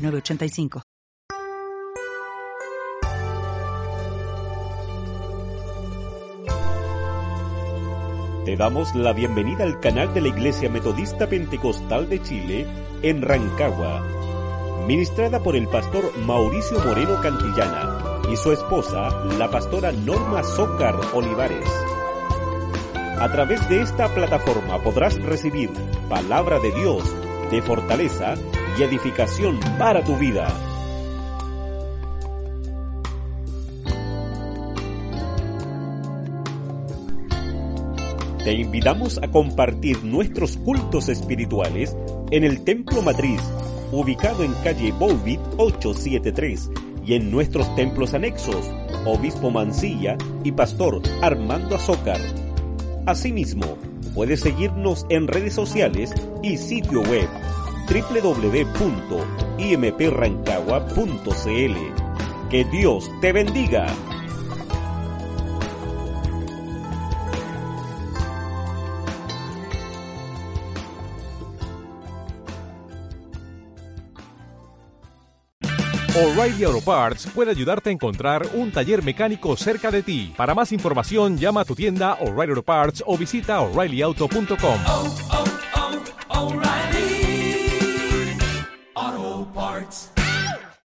906985. Te damos la bienvenida al canal de la Iglesia Metodista Pentecostal de Chile en Rancagua, ministrada por el pastor Mauricio Moreno Cantillana y su esposa, la pastora Norma Zócar Olivares. A través de esta plataforma podrás recibir palabra de Dios de fortaleza y edificación para tu vida. Te invitamos a compartir nuestros cultos espirituales en el Templo Matriz, ubicado en calle Bourbit 873, y en nuestros templos anexos, Obispo Mancilla y Pastor Armando Azócar. Asimismo, puedes seguirnos en redes sociales y sitio web www.imprancagua.cl. Que Dios te bendiga. O'Reilly Auto Parts puede ayudarte a encontrar un taller mecánico cerca de ti. Para más información, llama a tu tienda O'Reilly Auto Parts o visita oreillyauto.com. hearts.